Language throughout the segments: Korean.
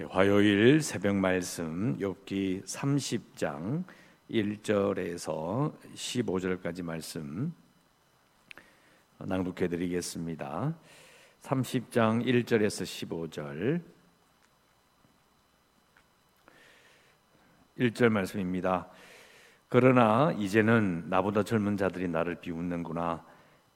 예, 화요일 새벽 말씀 욥기 30장 1절에서 15절까지 말씀 낭독해 드리겠습니다. 30장 1절에서 15절 1절 말씀입니다. 그러나 이제는 나보다 젊은 자들이 나를 비웃는구나.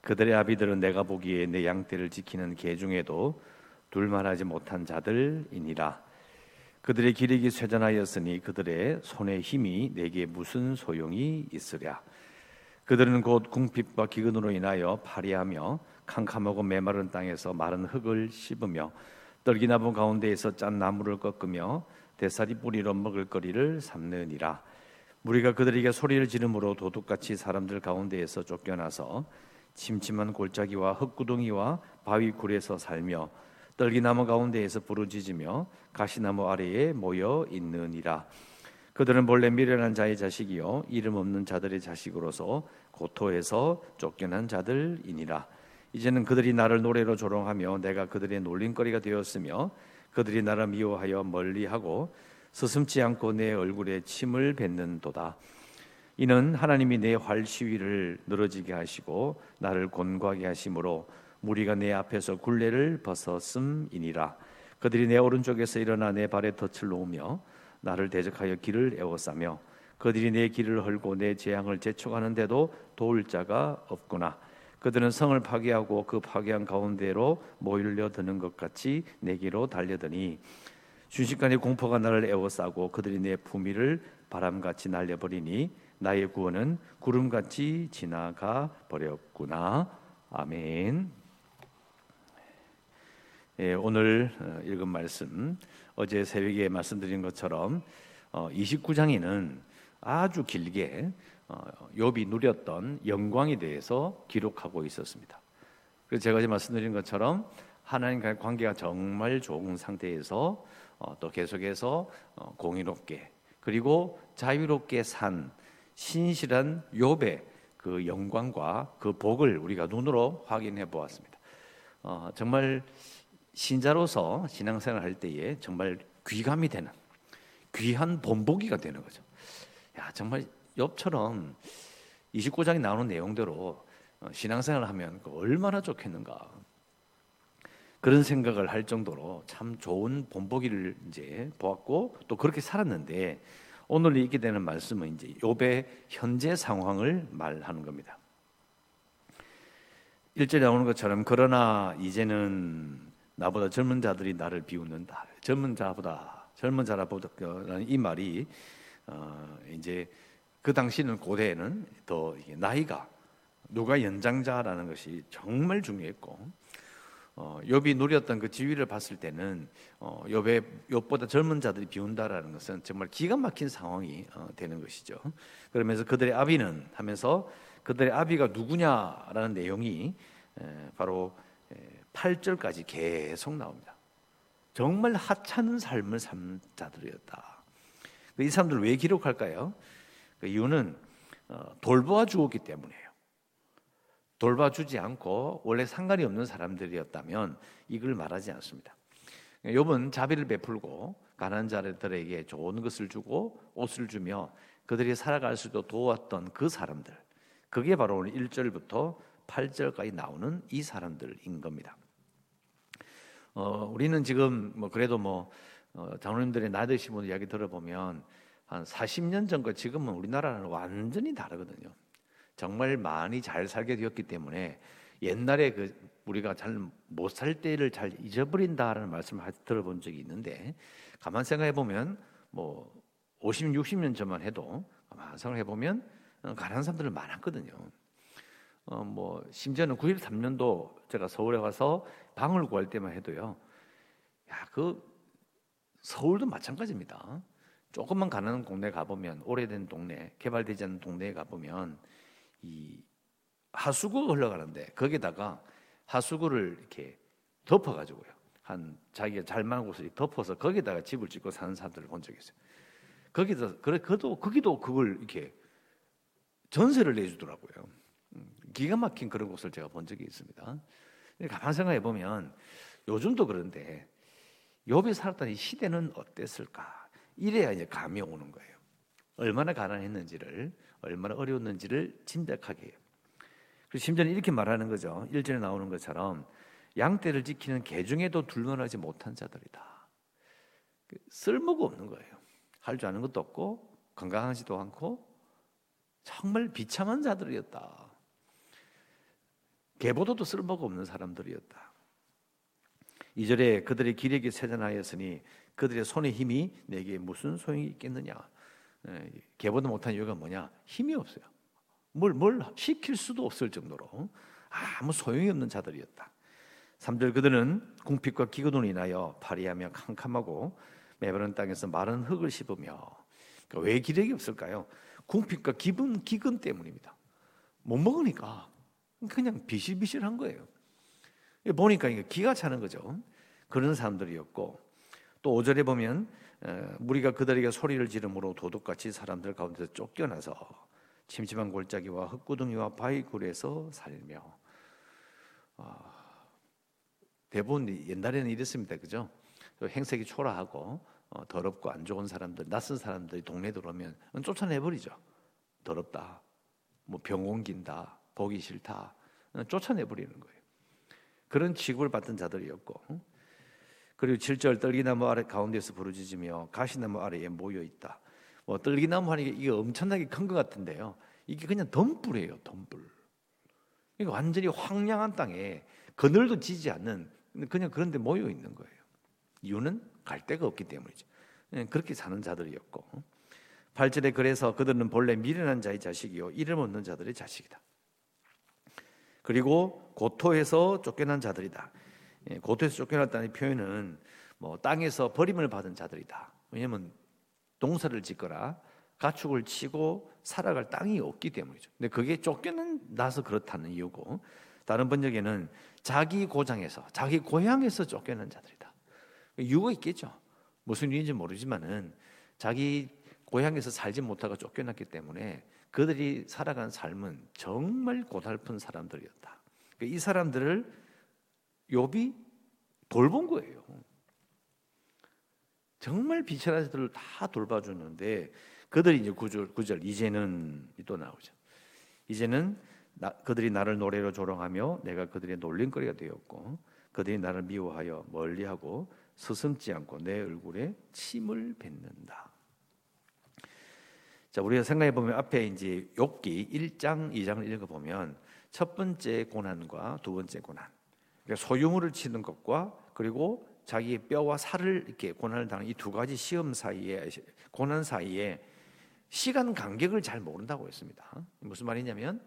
그들의 아비들은 내가 보기에 내 양떼를 지키는 개 중에도 둘만하지 못한 자들이니라. 그들의 기력이 쇠잔하였으니 그들의 손의 힘이 내게 무슨 소용이 있으랴. 그들은 곧 궁핍과 기근으로 인하여 파리하며 캄캄하고 메마른 땅에서 마른 흙을 씹으며 떨기나무 가운데에서 짠 나무를 꺾으며 대사리 뿌리로 먹을 거리를 삼느니라. 무리가 그들에게 소리를 지르므로 도둑같이 사람들 가운데에서 쫓겨나서 침침한 골짜기와 흙구덩이와 바위 굴에서 살며 떨기나무 가운데에서 부르짖으며 가시나무 아래에 모여 있느니라. 그들은 본래 미련한 자의 자식이요 이름 없는 자들의 자식으로서 고토에서 쫓겨난 자들이니라. 이제는 그들이 나를 노래로 조롱하며 내가 그들의 놀림거리가 되었으며 그들이 나를 미워하여 멀리하고 서슴지 않고 내 얼굴에 침을 뱉는도다. 이는 하나님이 내 활 시위를 늘어지게 하시고 나를 곤고하게 하심으로 무리가 내 앞에서 굴레를 벗었음이니라. 그들이 내 오른쪽에서 일어나 내 발에 덫을 놓으며 나를 대적하여 길을 에워싸며 그들이 내 길을 헐고 내 재앙을 재촉하는데도 도울 자가 없구나. 그들은 성을 파괴하고 그 파괴한 가운데로 모일려 드는 것 같이 내게로 달려드니 순식간에 공포가 나를 에워싸고 그들이 내 품위를 바람같이 날려버리니 나의 구원은 구름같이 지나가 버렸구나. 아멘. 예, 오늘 어, 읽은 말씀 어제 새벽에 말씀드린 것처럼 29장에는 어, 아주 길게 욥이 어, 누렸던 영광에 대해서 기록하고 있었습니다. 그래서 제가 어제 말씀드린 것처럼 하나님과의 관계가 정말 좋은 상태에서 또 계속해서 공의롭게 그리고 자유롭게 산 신실한 욥의 그 영광과 그 복을 우리가 눈으로 확인해 보았습니다. 정말 신자로서 신앙생활 할 때에 정말 귀감이 되는 귀한 본보기가 되는 거죠. 야 정말 엽처럼 29장에 나오는 내용대로 어, 신앙생활을 하면 그 얼마나 좋겠는가 그런 생각을 할 정도로 참 좋은 본보기를 이제 보았고 또 그렇게 살았는데 오늘 읽게 되는 말씀은 이제 욥의 현재 상황을 말하는 겁니다. 1절에 나오는 것처럼 그러나 이제는 나보다 젊은 자들이 나를 비웃는다. 젊은 자보다 젊은 자라보다라는 이 말이 어, 이제 그 당시는 고대에는 더 나이가 누가 연장자라는 것이 정말 중요했고 어, 욥이 누렸던 그 지위를 봤을 때는 어, 욥의 욥보다 젊은 자들이 비운다라는 것은 정말 기가 막힌 상황이 어, 되는 것이죠. 그러면서 그들의 아비는 하면서 그들의 아비가 누구냐라는 내용이 에, 바로 8절까지 계속 나옵니다. 정말 하찮은 삶을 산 자들이었다. 이 사람들 왜 기록할까요? 그 이유는 어, 돌보아 주었기 때문이에요. 돌봐주지 않고 원래 상관이 없는 사람들이었다면 이걸 말하지 않습니다. 욥은 자비를 베풀고 가난한 자들에게 좋은 것을 주고 옷을 주며 그들이 살아갈 수도 도왔던 그 사람들. 그게 바로 오늘 1절부터 8절까지 나오는 이 사람들인 겁니다. 어, 우리는 지금 뭐 그래도 뭐 어, 장로님들의 나 드신 분 이야기 들어보면 한 40년 전과 지금은 우리나라는 완전히 다르거든요. 정말 많이 잘 살게 되었기 때문에 옛날에 그 우리가 잘 못 살 때를 잘 잊어버린다라는 말씀을 들어본 적이 있는데 가만 생각해 보면 뭐 50, 60년 전만 해도 가만 생각해 보면 어, 가난한 사람들 많았거든요. 어, 뭐 심지어는 93년도 제가 서울에 와서 방을 구할 때만 해도요. 야, 그 서울도 마찬가지입니다. 조금만 가는 동네 가보면 오래된 동네, 개발되지 않은 동네에 가보면 이 하수구가 흘러가는데 거기다가 하수구를 이렇게 덮어가지고요. 한 자기가 잘 만한 곳을 덮어서 거기다가 집을 짓고 사는 사람들을 본 적이 있어요. 거기서 그래 그도 거기도 그걸 이렇게 전세를 내주더라고요. 기가 막힌 그런 곳을 제가 본 적이 있습니다. 가만 생각해 보면 요즘도 그런데 욥이 살았던 이 시대는 어땠을까? 이래야 이제 감이 오는 거예요. 얼마나 가난했는지를 얼마나 어려웠는지를 짐작하게 해요. 그리고 심지어는 이렇게 말하는 거죠. 1절에 나오는 것처럼 양떼를 지키는 개 중에도 둘러나지 못한 자들이다. 그 쓸모가 없는 거예요. 할 줄 아는 것도 없고 건강하지도 않고 정말 비참한 자들이었다. 개보다도 쓸모가 없는 사람들이었다. 이절에 그들의 기력이 세전하였으니 그들의 손의 힘이 내게 무슨 소용이 있겠느냐? 예, 개보다 못한 이유가 뭐냐? 힘이 없어요. 뭘, 뭘 시킬 수도 없을 정도로 아무 소용이 없는 자들이었다. 3절 그들은 궁핍과 기근으로 인하여 파리하며 캄캄하고 매버른 땅에서 마른 흙을 씹으며 그러니까 왜 기력이 없을까요? 궁핍과 기분, 기근 때문입니다. 못 먹으니까 그냥 비실비실한 거예요. 보니까 이게 기가 차는 거죠. 그런 사람들이었고 또 5절에 보면 무리가 그들에게 소리를 지르므로 도둑같이 사람들 가운데서 쫓겨나서 침침한 골짜기와 흙구덩이와 바위굴에서 살며 어, 대부분 옛날에는 이랬습니다, 그죠? 행색이 초라하고 어, 더럽고 안 좋은 사람들, 낯선 사람들이 동네 들어오면 쫓아내버리죠. 더럽다, 뭐 병 옮긴다, 보기 싫다, 쫓아내버리는 거예요. 그런 취급을 받던 자들이었고, 그리고 7절 떨기나무 아래 가운데서 부르짖으며 가시나무 아래에 모여 있다. 뭐 떨기나무 하니까 이게 엄청나게 큰 것 같은데요. 이게 그냥 덤불이에요, 덤불. 이거 완전히 황량한 땅에 그늘도 지지 않는 그냥 그런 데 모여 있는 거예요. 이유는 갈 데가 없기 때문이죠. 예, 그렇게 사는 자들이었고 8절에 그래서 그들은 본래 미련한 자의 자식이요 이름 없는 자들의 자식이다. 그리고 고토에서 쫓겨난 자들이다. 예, 고토에서 쫓겨났다는 표현은 뭐 땅에서 버림을 받은 자들이다. 왜냐하면 농사를 짓거나 가축을 치고 살아갈 땅이 없기 때문이죠. 근데 그게 쫓겨나서 그렇다는 이유고 다른 번역에는 자기 고장에서 자기 고향에서 쫓겨난 자들이다. 이유가 있겠죠. 무슨 이유인지 모르지만은 자기 고향에서 살지 못하고 쫓겨났기 때문에 그들이 살아간 삶은 정말 고달픈 사람들이었다. 그러니까 이 사람들을 욥이 돌본 거예요. 정말 비천한 자들을 다 돌봐주는데 그들이 이제 구절, 구절 이제는 또 나오죠. 이제는 나, 그들이 나를 노래로 조롱하며 내가 그들의 놀림거리가 되었고 그들이 나를 미워하여 멀리하고 스승지 않고 내 얼굴에 침을 뱉는다. 자, 우리가 생각해 보면 앞에 이제 욥기 1장, 2장을 읽어 보면 첫 번째 고난과 두 번째 고난. 그러니까 소유물을 치는 것과 그리고 자기의 뼈와 살을 이렇게 고난을 당하는 이 두 가지 시험 사이에 고난 사이에 시간 간격을 잘 모른다고 했습니다. 무슨 말이냐면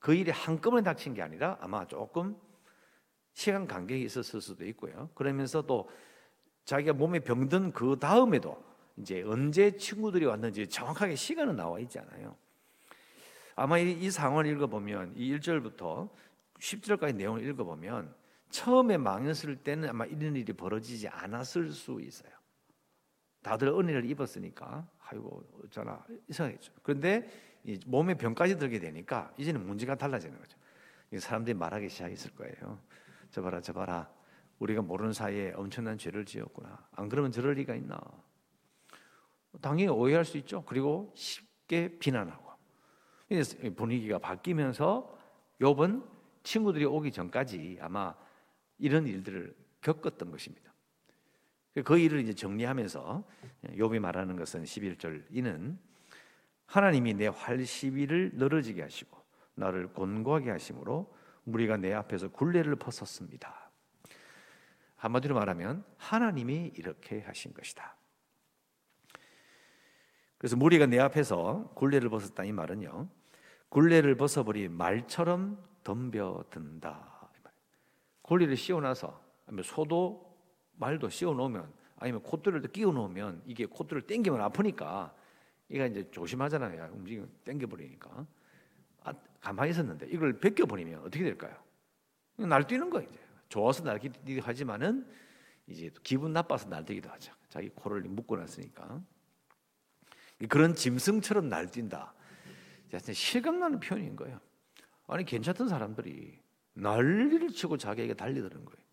그 일이 한꺼번에 닥친 게 아니라 아마 조금 시간 간격이 있었을 수도 있고요. 그러면서 또 자기가 몸에 병든 그 다음에도 이제 언제 친구들이 왔는지 정확하게 시간은 나와 있지 않아요. 아마 이, 이 상황을 읽어보면 이 1절부터 10절까지 내용을 읽어보면 처음에 망했을 때는 아마 이런 일이 벌어지지 않았을 수 있어요. 다들 은혜를 입었으니까 아이고 어쩌나 이상했죠. 그런데 몸에 병까지 들게 되니까 이제는 문제가 달라지는 거죠. 사람들이 말하기 시작했을 거예요. 저 봐라, 저 봐라. 우리가 모르는 사이에 엄청난 죄를 지었구나. 안 그러면 저럴 리가 있나? 당연히 오해할 수 있죠. 그리고 쉽게 비난하고. 분위기가 바뀌면서 욥은 친구들이 오기 전까지 아마 이런 일들을 겪었던 것입니다. 그 일을 이제 정리하면서 욥이 말하는 것은 11절 이는 하나님이 내 활시위를 늘어지게 하시고 나를 곤고하게 하심으로 무리가 내 앞에서 굴레를 벗었습니다. 한마디로 말하면 하나님이 이렇게 하신 것이다. 그래서 무리가 내 앞에서 굴레를 벗었다 이 말은요. 굴레를 벗어버린 말처럼 덤벼든다. 굴레를 씌워놔서 소도 말도 씌워놓으면 아니면 콧대를 끼워놓으면 이게 콧대를 땡기면 아프니까 이가 이제 조심하잖아요. 움직이면 땡겨버리니까. 아, 가만히 있었는데 이걸 벗겨버리면 어떻게 될까요? 날뛰는 거예요. 이제. 좋아서 날뛰기도 하지만은 이제 기분 나빠서 날뛰기도 하죠. 자기 코를 묶어놨으니까. 그런 짐승처럼 날뛴다. 실감나는 표현인 거예요. 아니 괜찮던 사람들이 난리를 치고 자기에게 달리더는 거예요.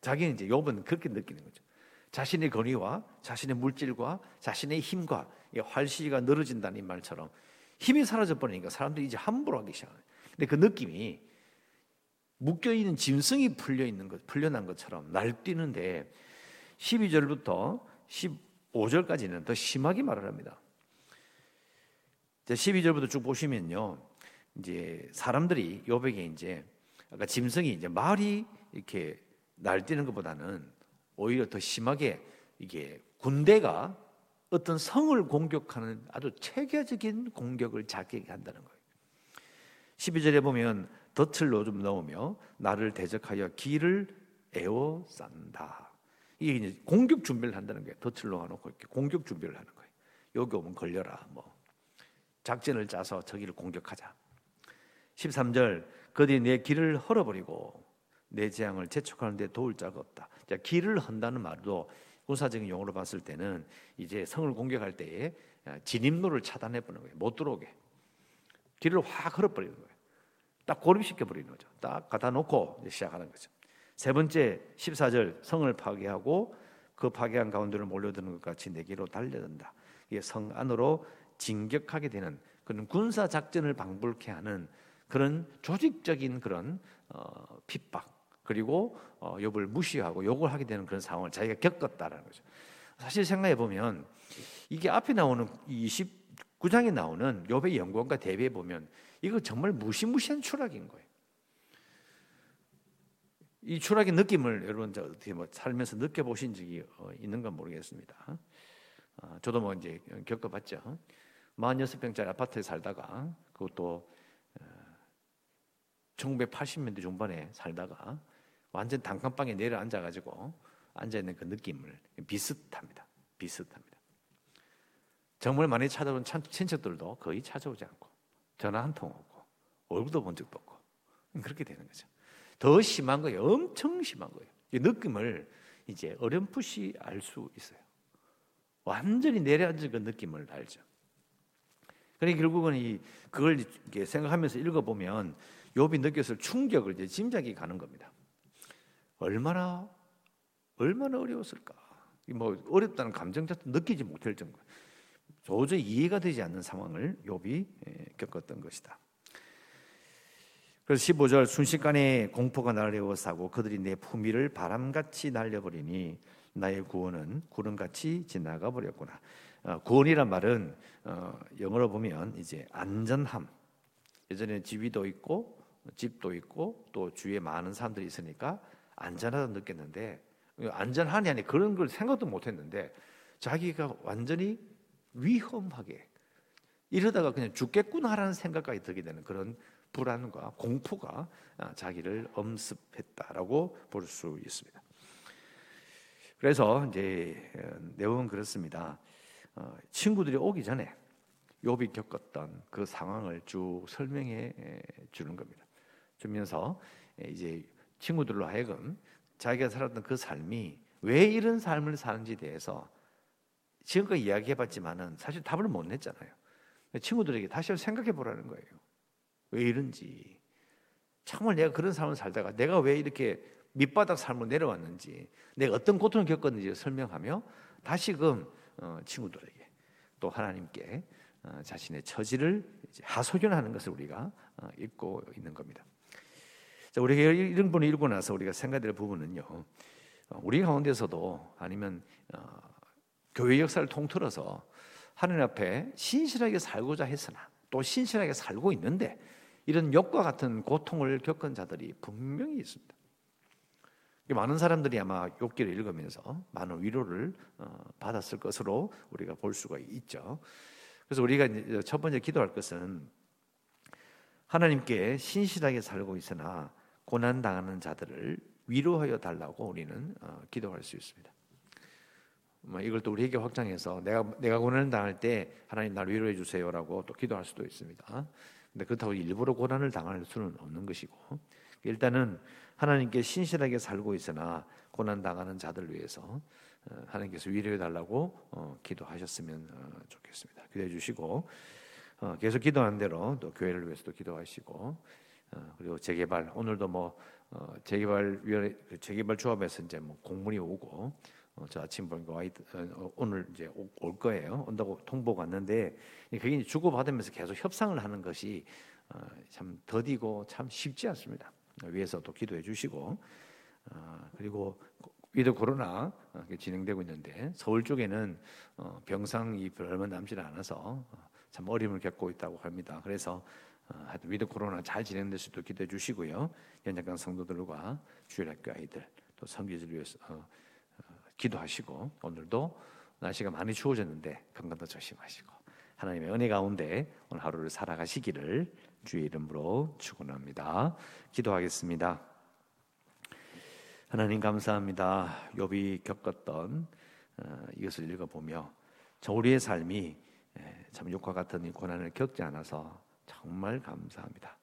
자기는 이제 욥은 그렇게 느끼는 거죠. 자신의 권위와 자신의 물질과 자신의 힘과 활시가 늘어진다는 이 말처럼 힘이 사라져 버리니까 사람들이 이제 함부로 하기 시작해요. 근데 그 느낌이 묶여 있는 짐승이 풀려 있는 것, 풀려난 것처럼 날뛰는데 12절부터 15절까지는 더 심하게 말을 합니다. 12절부터 쭉 보시면요. 이제 사람들이 요백에 이제 아까 짐승이 이제 말이 이렇게 날뛰는 것보다는 오히려 더 심하게 이게 군대가 어떤 성을 공격하는 아주 체계적인 공격을 자격한다는 거예요. 12절에 보면 덫을 좀 넣으며 나를 대적하여 길을 에워 싼다. 이게 이제 공격 준비를 한다는 거예요. 덫을 넣어놓고 이렇게 공격 준비를 하는 거예요. 여기 오면 걸려라. 뭐 작전을 짜서 저기를 공격하자. 13절 그들이 내 길을 헐어버리고 내 재앙을 재촉하는데 도울 자가 없다. 자, 길을 헌다는 말도 군사적인 용어로 봤을 때는 이제 성을 공격할 때에 진입로를 차단해 버리는 거예요. 못 들어오게. 길을 확 헐어버리는 거예요. 딱 고립시켜 버리는 거죠. 딱 갖다 놓고 시작하는 거죠. 세 번째 14절 성을 파괴하고 그 파괴한 가운데로 몰려드는 것 같이 내게로 달려든다. 이게 성 안으로 진격하게 되는 그런 군사 작전을 방불케 하는 그런 조직적인 그런 어, 핍박 그리고 어, 욥을 무시하고 욕을 하게 되는 그런 상황을 자기가 겪었다라는 거죠. 사실 생각해 보면 이게 앞에 나오는 29장에 나오는 욥의 영광과 대비해 보면 이거 정말 무시무시한 추락인 거예요. 이 추락의 느낌을 여러분 어떻게 뭐 살면서 느껴보신 적이 어, 있는가 모르겠습니다. 어, 저도 뭐 이제 겪어봤죠. 46평짜리 아파트에 살다가 그것도 1980년대 어, 중반에 살다가 완전 단칸방에 내려 앉아 가지고 앉아 있는 그 느낌을 비슷합니다. 비슷합니다. 정말 많이 찾아온 친척들도 거의 찾아오지 않고 전화 한 통 오고 얼굴도 본 적도 없고 그렇게 되는 거죠. 더 심한 거예요. 엄청 심한 거예요. 이 느낌을 이제 어렴풋이 알 수 있어요. 완전히 내려앉은 그 느낌을 알죠. 그러니 결국은 이 그걸 생각하면서 읽어보면 욥이 느꼈을 충격을 이제 짐작이 가는 겁니다. 얼마나 얼마나 어려웠을까? 뭐 어렵다는 감정 자체 느끼지 못할 정도. 도저히 이해가 되지 않는 상황을 욥이 예, 겪었던 것이다. 그래서 15절 순식간에 공포가 나를 에워싸고 그들이 내 품위를 바람같이 날려버리니 나의 구원은 구름같이 지나가 버렸구나. 어, 구원이란 말은 어, 영어로 보면 이제 안전함. 예전에 지위도 있고 집도 있고 또 주위에 많은 사람들이 있으니까 안전하다 느꼈는데 안전하냐 아니 그런 걸 생각도 못했는데 자기가 완전히 위험하게 이러다가 그냥 죽겠구나라는 생각까지 들게 되는 그런 불안과 공포가 아, 자기를 엄습했다라고 볼 수 있습니다. 그래서 이제 어, 내용은 그렇습니다. 어, 친구들이 오기 전에 욥이 겪었던 그 상황을 쭉 설명해 주는 겁니다. 주면서 이제 친구들로 하여금 자기가 살았던 그 삶이 왜 이런 삶을 사는지 대해서 지금까지 이야기해봤지만은 사실 답을 못 냈잖아요. 친구들에게 다시 한번 생각해 보라는 거예요. 왜 이런지. 정말 내가 그런 삶을 살다가 내가 왜 이렇게 밑바닥 삶을 내려왔는지, 내가 어떤 고통을 겪었는지 설명하며 다시금 어, 친구들에게 또 하나님께 어, 자신의 처지를 하소연하는 것을 우리가 어, 읽고 있는 겁니다. 자, 우리가 이런 분을 읽고 나서 우리가 생각될 부분은요. 우리 가운데서도 아니면 교회 역사를 통틀어서 하나님 앞에 신실하게 살고자 했으나 또 신실하게 살고 있는데 이런 욕과 같은 고통을 겪은 자들이 분명히 있습니다. 많은 사람들이 아마 욕기를 읽으면서 많은 위로를 어, 받았을 것으로 우리가 볼 수가 있죠. 그래서 우리가 첫 번째 기도할 것은 하나님께 신실하게 살고 있으나 고난 당하는 자들을 위로하여 달라고 우리는 어, 기도할 수 있습니다. 뭐 이걸 또 우리에게 확장해서 내가 내가 고난을 당할 때 하나님 날 위로해 주세요라고 또 기도할 수도 있습니다. 근데 그렇다고 일부러 고난을 당할 수는 없는 것이고 일단은 하나님께 신실하게 살고 있으나 고난 당하는 자들 위해서 어, 하나님께서 위로해 달라고 어, 기도하셨으면 어, 좋겠습니다. 기도해 주시고 계속 기도한 대로 또 교회를 위해서도 기도하시고 그리고 재개발 오늘도 뭐 재개발 위원회 재개발 조합에서 이제 뭐 공문이 오고 어, 저 아침 보니까 와 어, 오늘 이제 올 거예요. 온다고 통보가 왔는데 그게 주고 받으면서 계속 협상을 하는 것이 어, 참 더디고 참 쉽지 않습니다. 위에서도 기도해 주시고 그리고 위드 코로나 진행되고 있는데 서울 쪽에는 병상이 얼마 남지 않아서 참 어려움을 겪고 있다고 합니다. 그래서 하여튼 위드 코로나 잘 진행될 수 있도록 기도해 주시고요. 연약한 성도들과 주일학교 아이들 또 선교지를 위해서 기도하시고 오늘도 날씨가 많이 추워졌는데 건강도 조심하시고 하나님의 은혜 가운데 오늘 하루를 살아가시기를 주의 이름으로 축원합니다. 기도하겠습니다. 하나님 감사합니다. 욥이 겪었던 어, 이것을 읽어보며 저 우리의 삶이 참 욕과 같은 이 고난을 겪지 않아서 정말 감사합니다.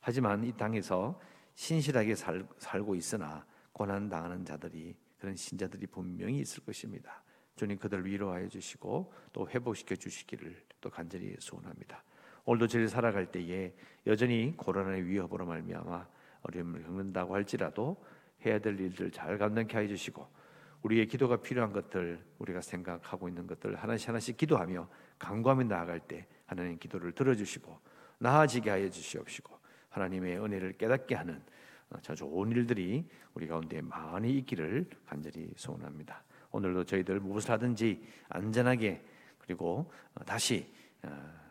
하지만 이 땅에서 신실하게 살, 살고 있으나 고난 당하는 자들이 그런 신자들이 분명히 있을 것입니다. 주님 그들 위로하여 주시고 또 회복시켜 주시기를 또 간절히 소원합니다. 오늘도 저를 살아갈 때에 여전히 코로나의 위협으로 말미암아 어려움을 겪는다고 할지라도 해야 될 일들 잘 감당케 해 주시고 우리의 기도가 필요한 것들 우리가 생각하고 있는 것들 하나씩 하나씩 기도하며 강구하며 나아갈 때 하나님 기도를 들어주시고 나아지게 하여 주시옵시고 하나님의 은혜를 깨닫게 하는 저 좋은 일들이 우리 가운데 많이 있기를 간절히 소원합니다. 오늘도 저희들 무엇을 하든지 안전하게 그리고 다시 어,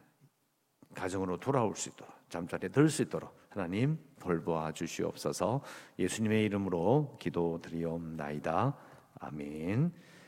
가정으로 돌아올 수 있도록 잠자리에 들 수 있도록 하나님 돌보아 주시옵소서 예수님의 이름으로 기도드리옵나이다. 아멘.